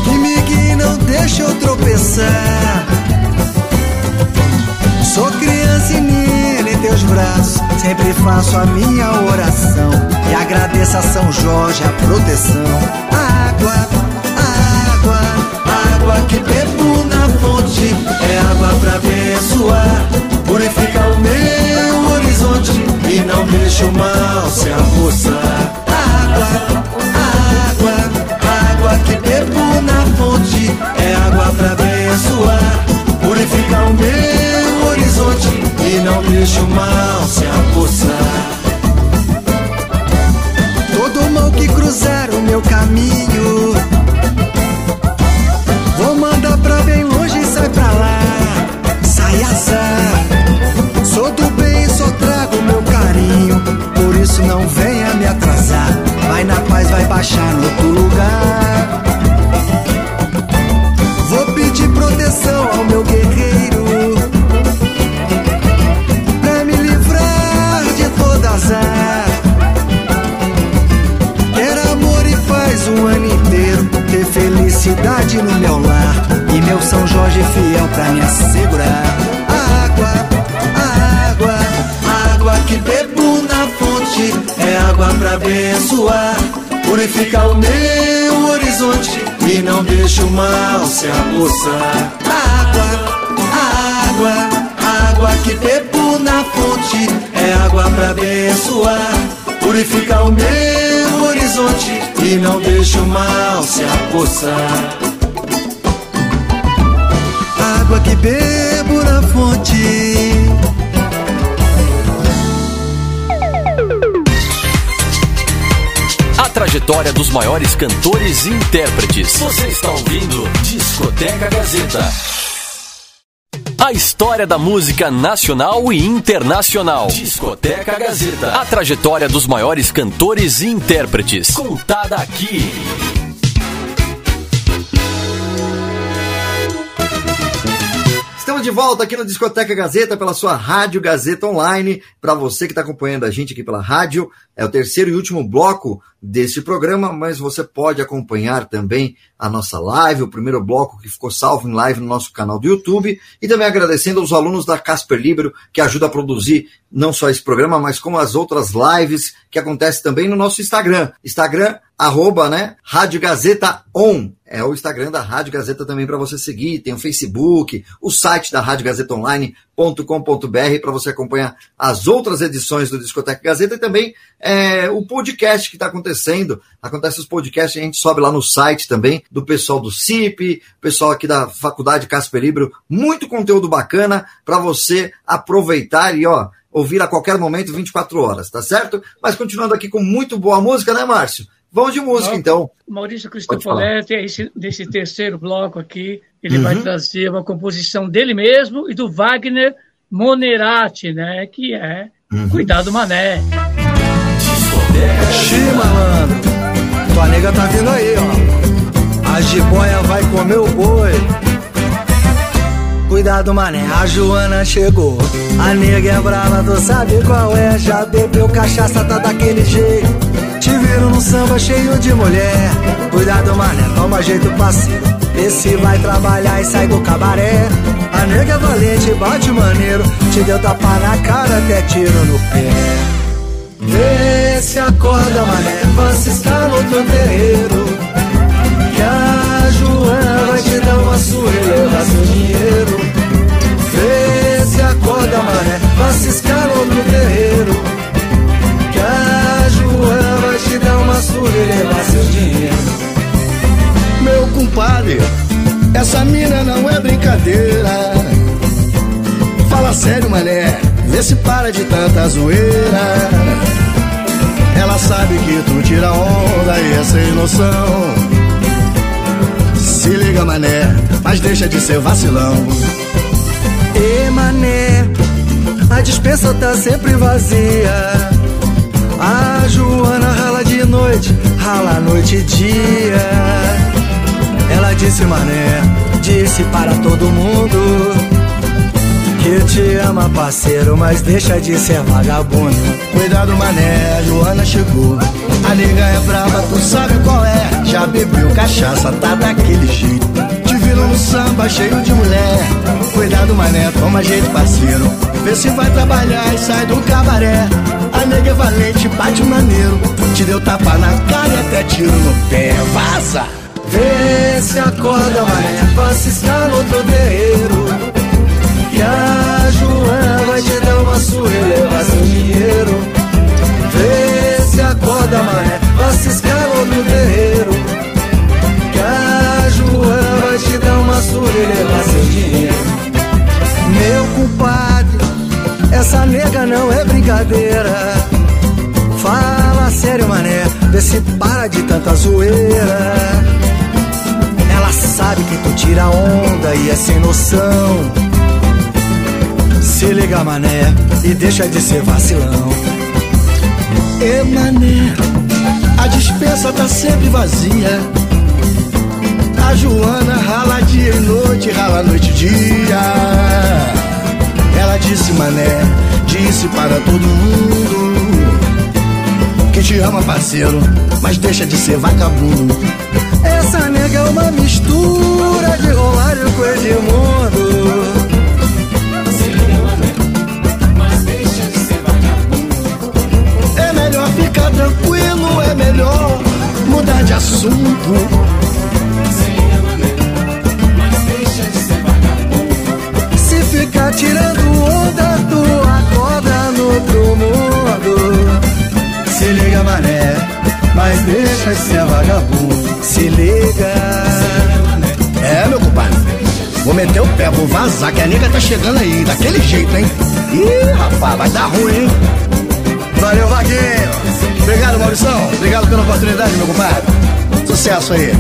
Que me guia e não deixa eu tropeçar menina em teus braços. Sempre faço a minha oração. E agradeço a São Jorge a proteção. Água, água, água que bebo na fonte. É água pra abençoar. Purificar o meu horizonte E não deixa o mal se apossar o mal se apossar Água, água, água que bebo na fonte É água pra abençoar. Purificar o meu horizonte E não deixa o mal se apossar Água que bebo na fonte trajetória dos maiores cantores e intérpretes. Você está ouvindo Discoteca Gazeta. A história da música nacional e internacional. Discoteca Gazeta. A trajetória dos maiores cantores e intérpretes. Contada aqui. De volta aqui no Discoteca Gazeta pela sua Rádio Gazeta Online. Para você que está acompanhando a gente aqui pela rádio, é o terceiro e último bloco deste programa, mas você pode acompanhar também a nossa live, o primeiro bloco que ficou salvo em live no nosso canal do YouTube, e também agradecendo aos alunos da Casper Libero que ajuda a produzir não só esse programa, mas como as outras lives que acontecem também no nosso Instagram. Instagram, arroba, né? Rádio Gazeta On. É o Instagram da Rádio Gazeta também para você seguir. Tem o Facebook, o site da Rádio Gazeta Online.com.br para você acompanhar as outras edições do Discoteca Gazeta e também é, o podcast que está acontecendo. Acontece os podcasts, a gente sobe lá no site também do pessoal do CIP, pessoal aqui da Faculdade Casper Libro. Muito conteúdo bacana para você aproveitar e ó, ouvir a qualquer momento, 24 horas, tá certo? Mas continuando aqui com muito boa música, né, Márcio? Vamos de música, Não, então. Maurício Cristofoletti, esse, desse terceiro bloco aqui, ele vai Uhum. trazer uma composição dele mesmo e do Wagner Monerati, né? Que é Uhum. Cuidado Mané. Xi, malandro, tua nega tá vindo aí, ó. A jiboia vai comer o boi. Cuidado, mané, a Joana chegou. A nega é brava, tu sabe qual é. Já bebeu cachaça, tá daquele jeito parceiro no samba cheio de mulher. Cuidado, mané, toma jeito, parceiro. Esse vai trabalhar e sai do cabaré. A nega é valente, bate maneiro. Te deu tapa na cara, até tiro no pé. Vê se acorda, mané, você está no teu terreiro. Que a Joana vai te dar uma surra seu dinheiro. Vê se acorda, mané, você está no teu terreiro. levar seu dinheiro. Meu compadre, essa mina não é brincadeira. Fala sério, mané, vê se para de tanta zoeira. Ela sabe que tu tira onda e é sem noção. Se liga, mané, mas deixa de ser vacilão. E mané, a dispensa tá sempre vazia. A Joana rala de noite rala noite e dia. Ela disse, mané, disse para todo mundo. Que te ama, parceiro, mas deixa de ser vagabundo. Cuidado, mané, Joana chegou. A nega é brava, tu sabe qual é. Já bebeu cachaça, tá daquele jeito. Te viram no samba, cheio de mulher. Cuidado, mané, toma jeito, parceiro. Vê se vai trabalhar e sai do cabaré. Nega é valente, bate maneiro. Te deu tapa na cara e até tiro no pé. Vaza! Vê se acorda, mané, estar no outro terreiro. Que a Joana vai te dar uma surra e levar seu dinheiro. Vê se acorda, mané, estar no outro terreiro. Que a Joana vai te dar uma surra e levar seu dinheiro. Meu compadre, essa nega não é brincadeira. Sério, mané, vê se para de tanta zoeira. Ela sabe que tu tira onda e é sem noção. Se liga, mané, e deixa de ser vacilão. Ê, mané, a dispensa tá sempre vazia. A Joana rala dia e noite, rala noite e dia. Ela disse, mané, disse para todo mundo que te ama, parceiro, mas deixa de ser vagabundo. Essa nega é uma mistura de Romário com Edmundo. É melhor ficar tranquilo, é melhor mudar de assunto. Ficar tirando onda, tu acorda no outro mundo. Se liga, mané, mas deixa de ser vagabundo. Se liga. É, meu compadre. Vou meter o pé, vou vazar, que a nega tá chegando aí, daquele jeito, hein? Ih, rapaz, vai dar ruim, hein? Valeu, Vaguinho. Obrigado, Maurição. Obrigado pela oportunidade, meu compadre. Sucesso aí.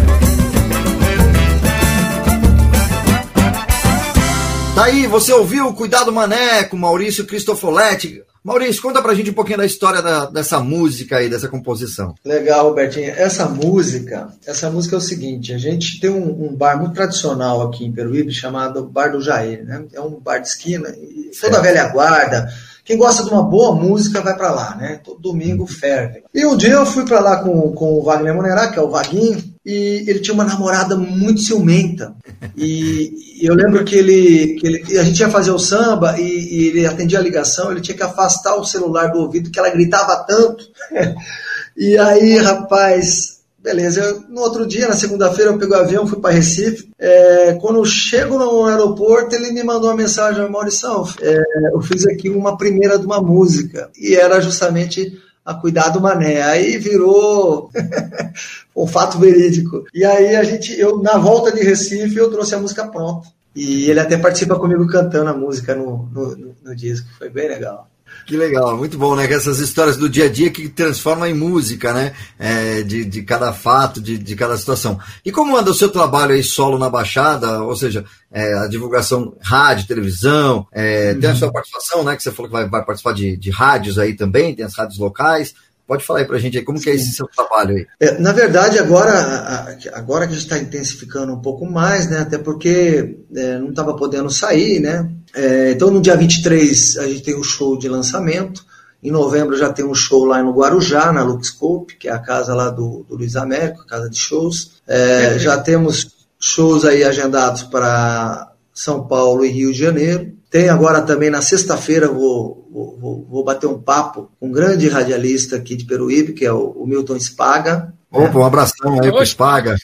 Tá aí, você ouviu Cuidado Mané com Maurício Cristofoletti. Maurício, conta pra gente um pouquinho da história da, dessa música aí, dessa composição. Legal, Robertinho. Essa música, essa música é o seguinte, a gente tem um, um bar muito tradicional aqui em Peruíbe chamado Bar do Jair, né? É um bar de esquina e toda velha guarda, quem gosta de uma boa música vai para lá, né? Todo domingo ferve. E um dia eu fui para lá com, com o Wagner Monerá, que é o Vaguinho, e ele tinha uma namorada muito ciumenta. E, e eu lembro que ele, que ele. A gente ia fazer o samba e, e, ele atendia a ligação, ele tinha que afastar o celular do ouvido, que ela gritava tanto. e aí, rapaz. Beleza, eu, no outro dia, na segunda-feira, eu peguei o avião, fui para Recife. É, quando eu chego no aeroporto, ele me mandou uma mensagem: Maurição, é, eu fiz aqui uma primeira de uma música. E era justamente a cuidar do mané. Aí virou um fato verídico. E aí a gente, eu na volta de Recife, eu trouxe a música pronta. E ele até participa comigo cantando a música no, no, no, no disco. Foi bem legal. Que legal, muito bom, né? Essas histórias do dia a dia que transformam em música, né? É, de, de cada fato, de, de cada situação. E como anda o seu trabalho aí solo na Baixada? Ou seja, é, a divulgação rádio, televisão, é, uhum. tem a sua participação, né? Que você falou que vai, vai participar de, de rádios aí também, tem as rádios locais. Pode falar aí pra gente aí, como que é esse seu trabalho aí? É, na verdade, agora, agora que a gente está intensificando um pouco mais, né? Até porque é, não estava podendo sair, né? É, então, no dia 23, a gente tem o um show de lançamento. Em novembro já tem um show lá no Guarujá, na Luxscope, que é a casa lá do, do Luiz Américo, a casa de shows. É, já temos shows aí agendados para São Paulo e Rio de Janeiro. Tem agora também na sexta-feira, vou, vou, vou, bater um papo com um grande radialista aqui de Peruíbe, que é o, o Milton Spaga. Opa, um abração aí pro Spaga.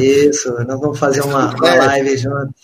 Isso, nós vamos fazer uma, uma live junto.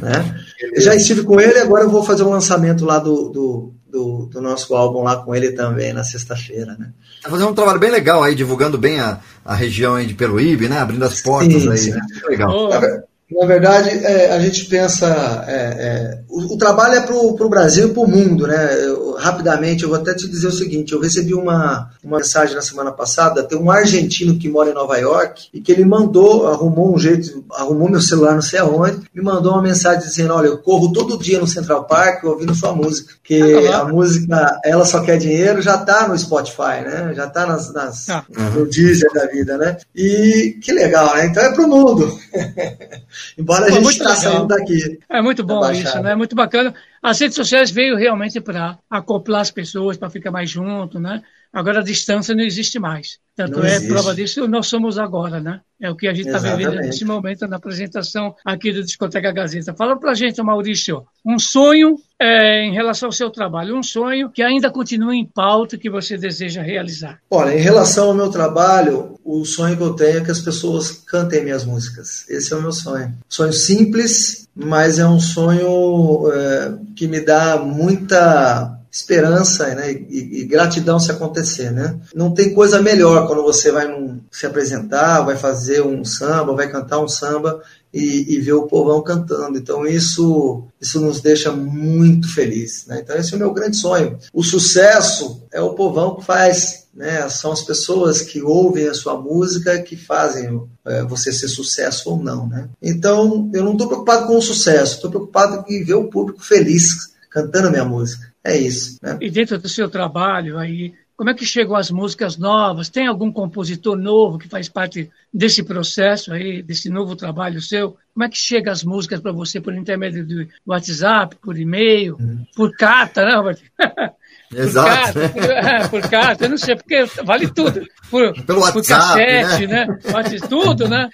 Né? Eu já estive com ele, agora eu vou fazer um lançamento lá do, do, do, do, nosso álbum lá com ele também na sexta-feira, né? Tá fazendo um trabalho bem legal aí, divulgando bem a, a região aí de Peruíbe, né? Abrindo as portas sim, aí, sim. né? Legal. Oh. Na verdade, é, a gente pensa. É, é, o, o, trabalho é para o Brasil e para o mundo, né? Eu, rapidamente, eu vou até te dizer o seguinte: eu recebi uma, uma mensagem na semana passada. Tem um argentino que mora em Nova York e que ele mandou, arrumou um jeito, arrumou meu celular não sei aonde, me mandou uma mensagem dizendo: Olha, eu corro todo dia no Central Park ouvindo sua música. Que ah, tá a música Ela Só Quer Dinheiro já está no Spotify, né? Já está nas, nas, ah. no Deezer da vida, né? E que legal, né? Então é para o mundo. Embora Pô, a gente está saindo daqui. É muito bom isso, né? É muito bacana. As redes sociais veio realmente para acoplar as pessoas, para ficar mais junto, né? Agora a distância não existe mais. Tanto não é existe. prova disso, nós somos agora, né? É o que a gente está vivendo nesse momento na apresentação aqui do Discoteca Gazeta. Fala para a gente, Maurício, um sonho é, em relação ao seu trabalho, um sonho que ainda continua em pauta que você deseja realizar. Olha, em relação ao meu trabalho, o sonho que eu tenho é que as pessoas cantem minhas músicas. Esse é o meu sonho. Sonho simples, mas é um sonho é, que me dá muita esperança né, e, e, gratidão se acontecer. Né? Não tem coisa melhor quando você vai num, se apresentar, vai fazer um samba, vai cantar um samba e, e ver o povão cantando. Então isso, isso nos deixa muito felizes. Né? Então esse é o meu grande sonho. O sucesso é o povão que faz. Né? São as pessoas que ouvem a sua música que fazem é, você ser sucesso ou não. Né? Então eu não estou preocupado com o sucesso, estou preocupado em ver o público feliz cantando a minha música. É isso. Né? E dentro do seu trabalho aí, como é que chegam as músicas novas? Tem algum compositor novo que faz parte desse processo aí, desse novo trabalho seu? Como é que chegam as músicas para você por intermédio do WhatsApp, por e-mail, uhum. por carta, né, Robert? Exato. Por carta, por, é, por carta, eu não sei, porque vale tudo. Por, Pelo WhatsApp, por cassete, né? né? Pode tudo, né?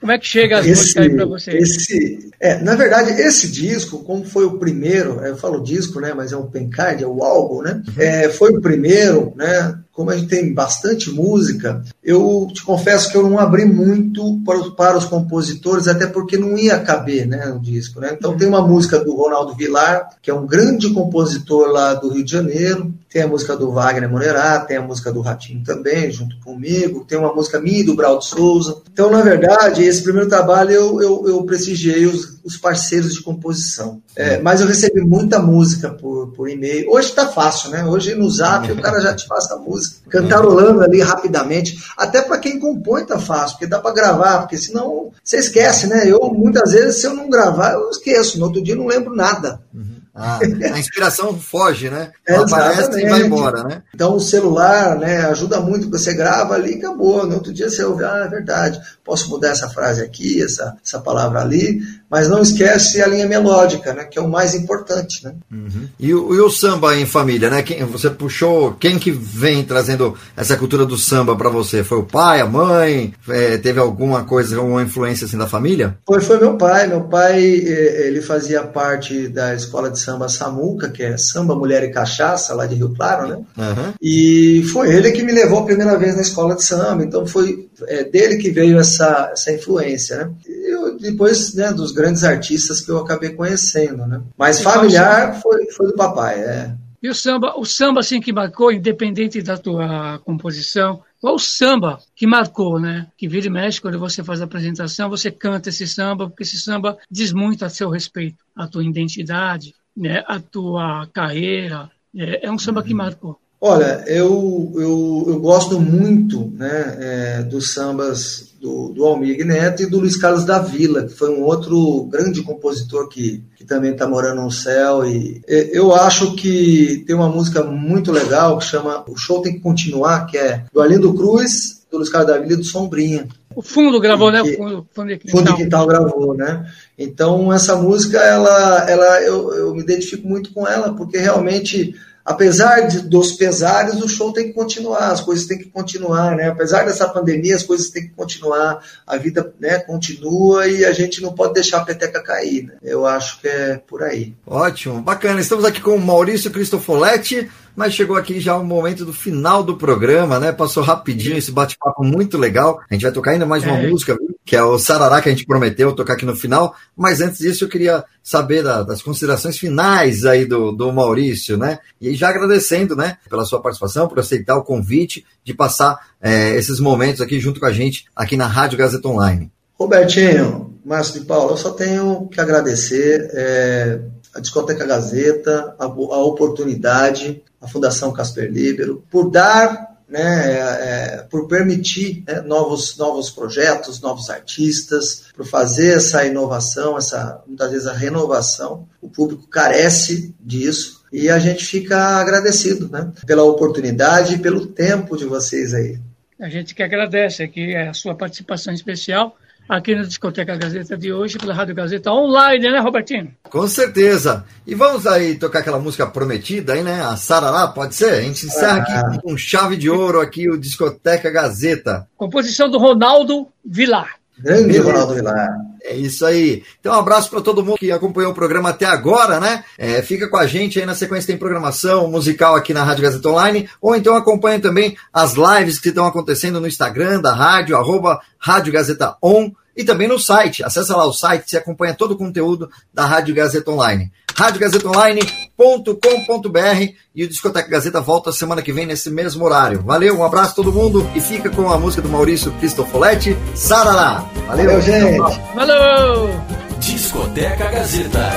Como, é que chega as esse, músicas aí para você? Esse, é, na verdade, esse disco, como foi o primeiro, eu falo disco, né? Mas é um pencard, é o álbum, né? Uhum. É, foi o primeiro, né? Como a gente tem bastante música, eu te confesso que eu não abri muito para, para os compositores, até porque não ia caber né, no disco. Né? Então tem uma música do Ronaldo Vilar, que é um grande compositor lá do Rio de Janeiro, tem a música do Wagner Moreira, tem a música do Ratinho também, junto comigo, tem uma música minha do Braudo Souza. Então, na verdade, esse primeiro trabalho eu, eu, eu prestigiei os, os parceiros de composição. É, mas eu recebi muita música por, por e-mail. Hoje está fácil, né? Hoje no zap o cara já te passa a música, cantarolando ali rapidamente. Até para quem compõe tá fácil, porque dá para gravar, porque senão você esquece, né? Eu, muitas vezes, se eu não gravar, eu esqueço. No outro dia eu não lembro nada. Uhum. Ah, a inspiração foge, né? Ela aparece e vai embora, né? Então o celular, né, ajuda muito, você grava ali e acabou. No outro dia você ouve, ah, é verdade, posso mudar essa frase aqui, essa, essa palavra ali, mas não esquece a linha melódica, né, que é o mais importante, né? Uhum. E, o, e, o, samba em família, né? Quem, você puxou, quem que vem trazendo essa cultura do samba para você? Foi o pai, a mãe? É, teve alguma coisa, alguma influência assim da família? Foi, foi meu pai. Meu pai, eh, ele fazia parte da escola de samba Samuca, que é Samba, Mulher e Cachaça, lá de Rio Claro, né? Uhum. E foi ele que me levou a primeira vez na escola de samba, então foi é, dele que veio essa, essa influência, né? Eu, depois, né, dos grandes artistas que eu acabei conhecendo, né? Mas familiar foi, foi do papai, é. E o samba, o samba assim que marcou, independente da tua composição, qual o samba que marcou, né? Que vira e mexe quando você faz a apresentação, você canta esse samba, porque esse samba diz muito a seu respeito, a tua identidade, né, a tua carreira? É, é um samba que marcou. Olha, eu, eu, eu gosto muito né, é, dos sambas do, do Almir Neto e do Luiz Carlos da Vila, que foi um outro grande compositor que, que também está morando no céu. E eu acho que tem uma música muito legal que chama O Show Tem que Continuar, que é do Arlindo Cruz, do Luiz Carlos da Vila e do Sombrinha. O Fundo gravou, né? O Fundo, fundo de Quintal. Fundo de Quintal gravou, né? Então, essa música, ela, ela, eu, eu me identifico muito com ela, porque realmente apesar de, dos pesares, o show tem que continuar, as coisas têm que continuar, né? Apesar dessa pandemia, as coisas têm que continuar, a vida né, continua e a gente não pode deixar a peteca cair, né? Eu acho que é por aí. Ótimo, bacana. Estamos aqui com o Maurício Cristofoletti, mas chegou aqui já o momento do final do programa, né? Passou rapidinho esse bate-papo muito legal. A gente vai tocar ainda mais uma é. música, viu? Que é o Sarará que a gente prometeu tocar aqui no final. Mas antes disso, eu queria saber da, das considerações finais aí do, do Maurício, né? E já agradecendo, né, pela sua participação, por aceitar o convite de passar é, esses momentos aqui junto com a gente, aqui na Rádio Gazeta Online. Robertinho, Márcio de Paula, eu só tenho que agradecer é, a Discoteca Gazeta, a, a oportunidade, a Fundação Casper Libero, por dar né, é, por permitir né, novos, novos projetos, novos artistas, por fazer essa inovação, essa muitas vezes a renovação. O público carece disso e a gente fica agradecido né, pela oportunidade e pelo tempo de vocês aí. A gente que agradece aqui a sua participação especial aqui na Discoteca Gazeta de hoje, pela Rádio Gazeta Online, né, Robertinho? Com certeza. E vamos aí tocar aquela música prometida aí, né? A Sarará, pode ser? A gente encerra ah. aqui com chave de ouro aqui o Discoteca Gazeta. Composição do Ronaldo Vilar. Grande Ronaldo Vilar. É isso aí. Então, um abraço para todo mundo que acompanhou o programa até agora, né? É, fica com a gente aí na sequência tem programação musical aqui na Rádio Gazeta Online, ou então acompanhe também as lives que estão acontecendo no Instagram da rádio, arroba Rádio Gazeta On, e também no site. Acesse lá o site, você acompanha todo o conteúdo da Rádio Gazeta Online. radiogazetaonline.com.br e o Discoteca Gazeta volta semana que vem nesse mesmo horário. Valeu, um abraço a todo mundo e fica com a música do Maurício Cristofoletti, Sarará. Valeu, Valeu gente. Valeu! Discoteca Gazeta.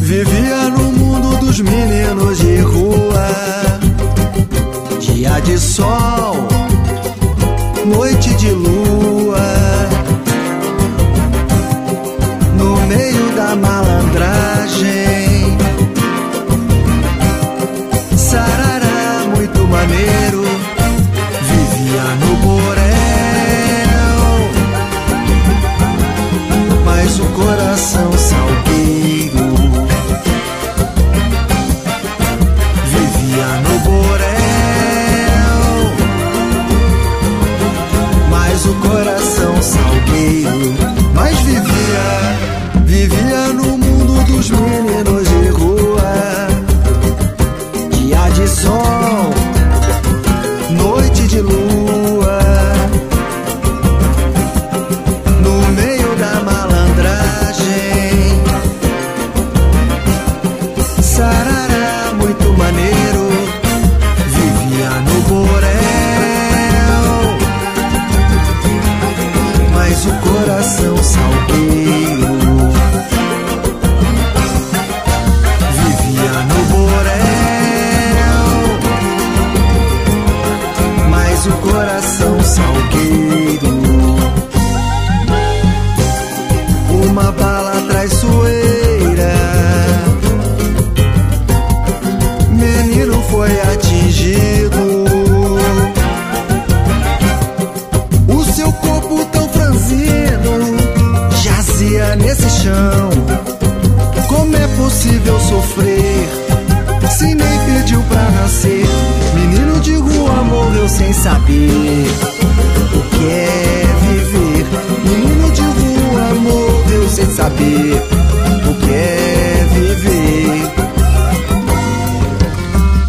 Vivia no mundo dos meninos de rua dia de sol, noite de lua, no meio da malandragem, sarará muito maneiro, vivia no borel, mas o coração coração salgueiro. Mas vivia, vivia no mundo dos meninos de rua. Dia de sol, saber o que é viver.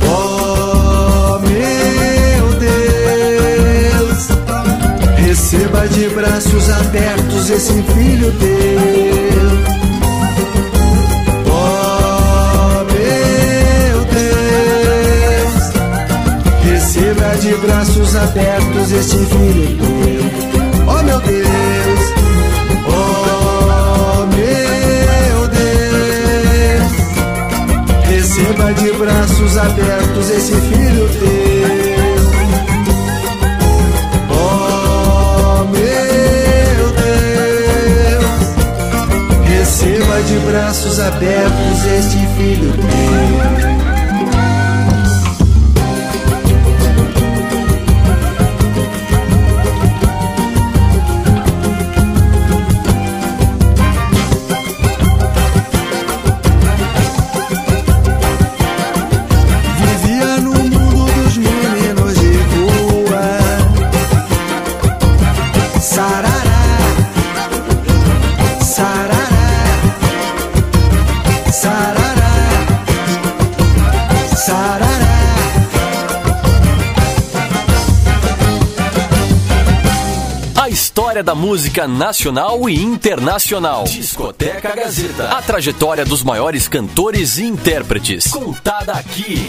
Oh meu Deus, receba de braços abertos esse filho teu. Oh de braços abertos este filho braços abertos esse filho teu. receba de braços abertos este filho teu. História da música nacional e internacional. Discoteca Gazeta. A trajetória dos maiores cantores e intérpretes. Contada aqui.